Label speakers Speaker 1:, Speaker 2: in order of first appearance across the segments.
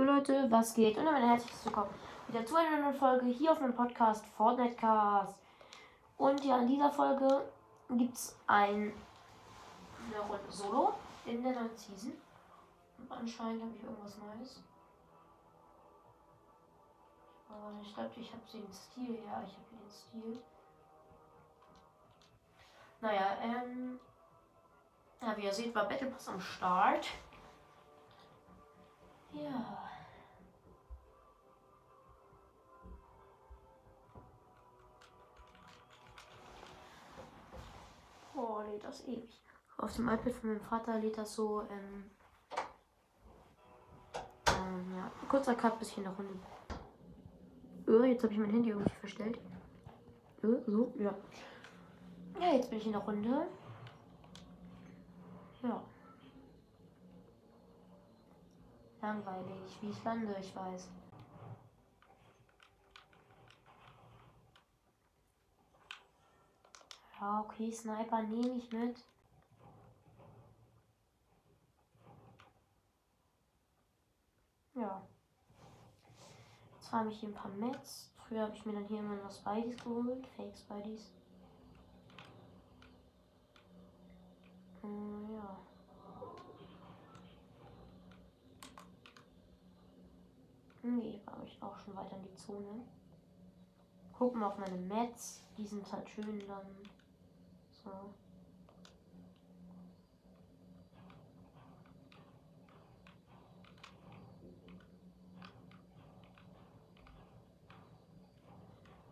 Speaker 1: Jo Leute, was geht? Und damit herzlich willkommen wieder zu einer neuen Folge hier auf meinem Podcast Fortnite Cast. Und ja, in dieser Folge gibt es ein, eine Runde Solo in der neuen Season. Und anscheinend habe ich irgendwas Neues. Aber ich glaube, ich habe den Stil. Ja, ich habe den Stil. Naja, ähm. Ja, wie ihr seht, war Battle Pass am Start. Ja. Oh, lädt das ewig. Auf dem iPad von meinem Vater lädt das so, ähm, ähm ja, kurzer Cut bis hier in der Runde. Öh, jetzt habe ich mein Handy irgendwie verstellt. Öh, so, ja. Ja, jetzt bin ich in der Runde. Ja. Langweilig. Wie ich lande, ich weiß. Ja, okay, Sniper nehme ich mit. Ja. Jetzt habe ich hier ein paar Mets. Früher habe ich mir dann hier immer noch Spideys geholt. Fake Spideys. Äh, ja. Nee, war ich auch schon weiter in die Zone. Gucken wir auf meine Mets. Die sind halt schön dann. So.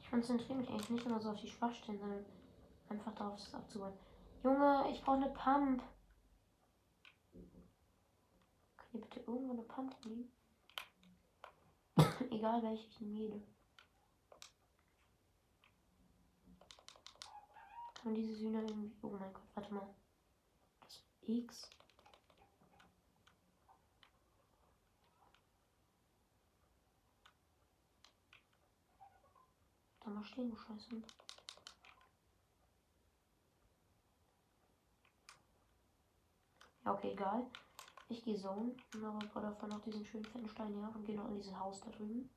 Speaker 1: Ich konzentriere mich eigentlich nicht immer so auf die Schwachstellen, sondern einfach darauf, das abzubauen. Junge, ich brauche eine Pump. Kann hier bitte irgendwo eine Pump liegen? Egal welche, ich nehme. Kann man diese Sühne irgendwie. Oh mein Gott, warte mal. Das X. Da mal stehen, du Scheiße. Ja, okay, egal. Ich gehe Zone, aber brauche davon noch diesen schönen fetten Stein hier und gehe noch in dieses Haus da drüben.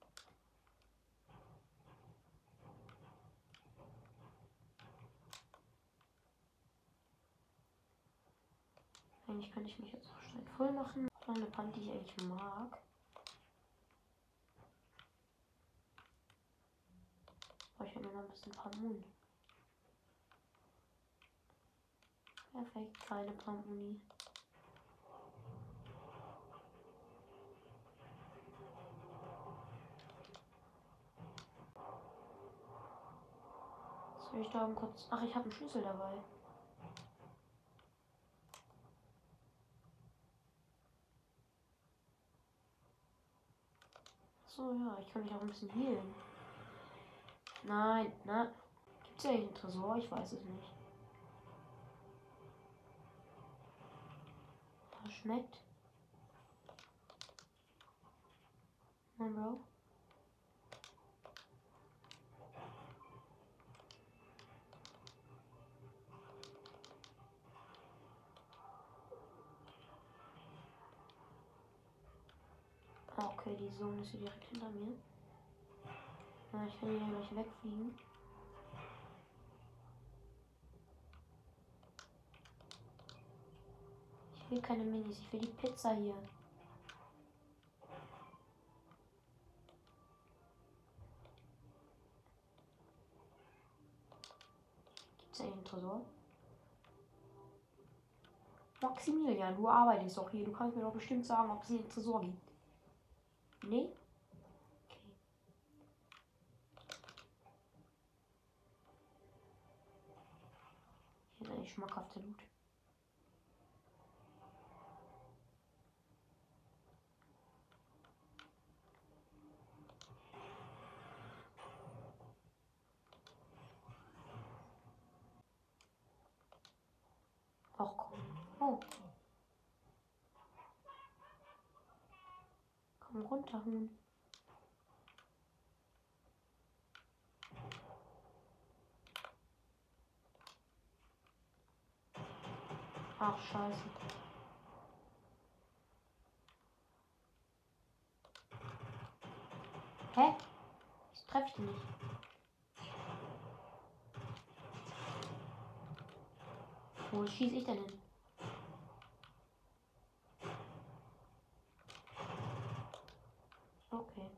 Speaker 1: Eigentlich könnte ich mich jetzt auch schnell voll machen. Noch eine Pump, die ich eigentlich mag. Aber ich habe noch ein bisschen Pump Perfekt, keine Pump Soll ich da kurz. Ach, ich habe einen Schlüssel dabei. So, ja, ich kann mich auch ein bisschen healen. Nein. Gibt es ja einen Tresor? Ich weiß es nicht. Das Okay, die Zone ist direkt hinter mir. Ja, ich kann hier gleich wegfliegen. Ich will keine Minis, ich will die Pizza hier. Gibt's einen Tresor? Maximilian, du arbeitest doch hier. Du kannst mir doch bestimmt sagen, ob es einen Tresor gibt. Nee? Okay. Hier ist eigentlich schmackhafter Loot. Ach komm. Oh. Komm runter, Huhn. Ach, scheiße. Hä? Ich treffe dich nicht. Wo schieße ich denn hin? Okay.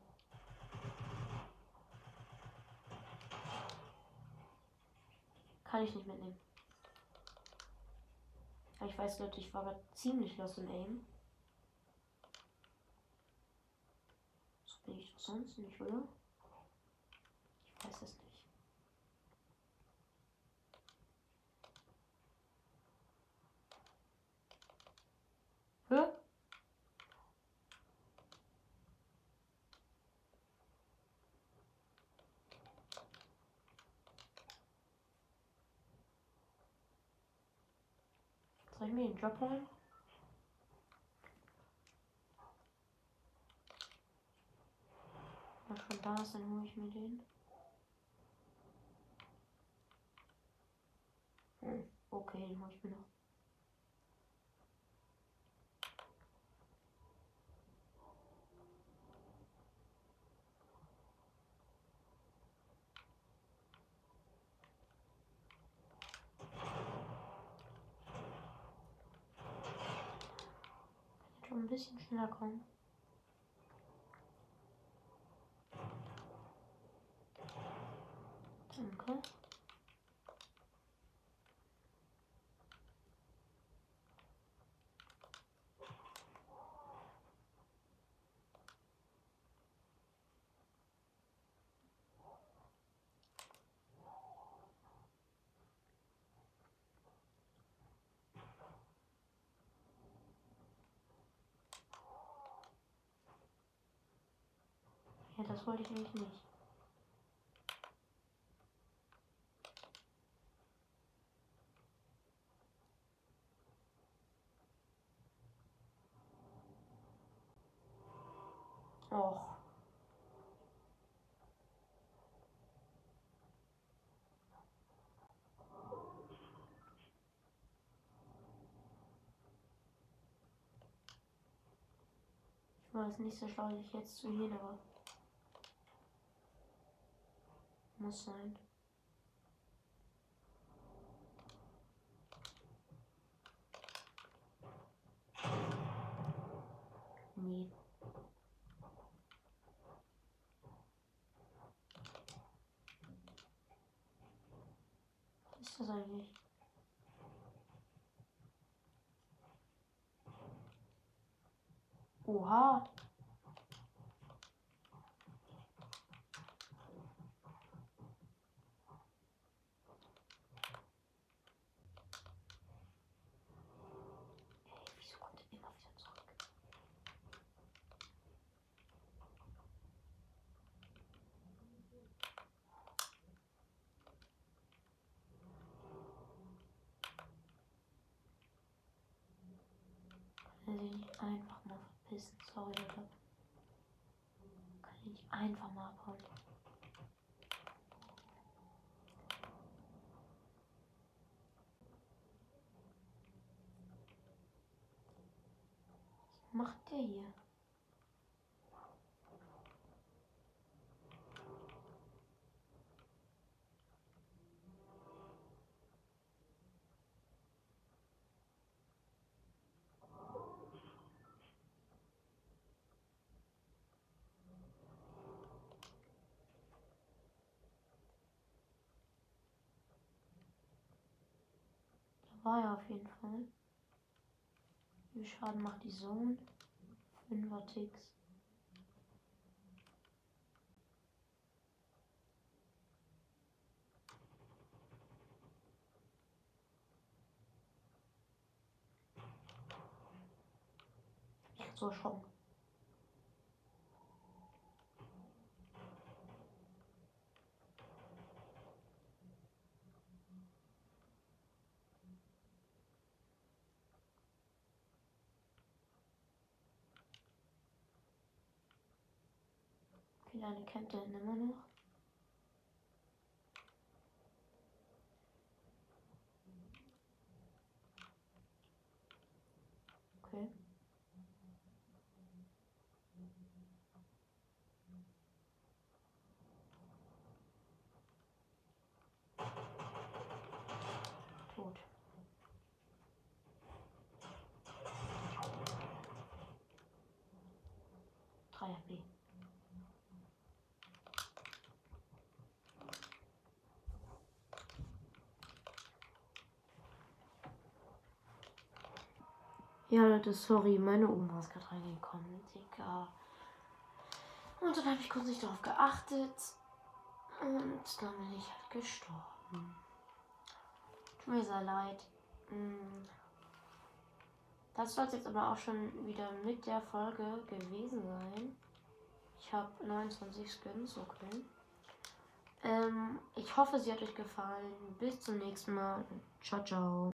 Speaker 1: Kann ich nicht mitnehmen. ich weiß, Leute, ich war gerade ziemlich lost im Aim. So bin ich doch sonst nicht, oder? Ich weiß es nicht. Hä? Soll ich mir den Job holen? Wenn schon da ist, dann hole ich mir den. Hm, okay, den hole ich mir noch. schon ein bisschen schneller kommen. Danke. Ja, das wollte ich nämlich nicht. Och. Ich weiß nicht so schlau, sich jetzt zu gehen, aber muss sein. Nee. Was ist das. Sich nicht einfach mal verpissen? Sorry, Leute. Kann ich einfach mal abhauen? Was macht der hier? Da war er auf jeden Fall. Wie Schaden macht die Zone? 5er Ticks. So erschrocken. Wie lange kämpft er denn immer noch? Okay. Tot. Drei HP. Ja, Leute, sorry, meine Oma ist gerade reingekommen. Digga. Und dann habe ich kurz nicht darauf geachtet. Und dann bin ich halt gestorben. Tut mir sehr leid. Hm. Das soll es jetzt aber auch schon wieder mit der Folge gewesen sein. Ich habe 29 Skins, okay. Ähm, ich hoffe, sie hat euch gefallen. Bis zum nächsten Mal. Ciao, ciao.